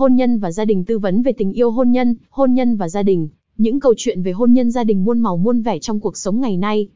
hôn nhân và gia đình tư vấn về tình yêu hôn nhân, hôn nhân và gia đình, những câu chuyện về hôn nhân gia đình muôn màu muôn vẻ trong cuộc sống ngày nay.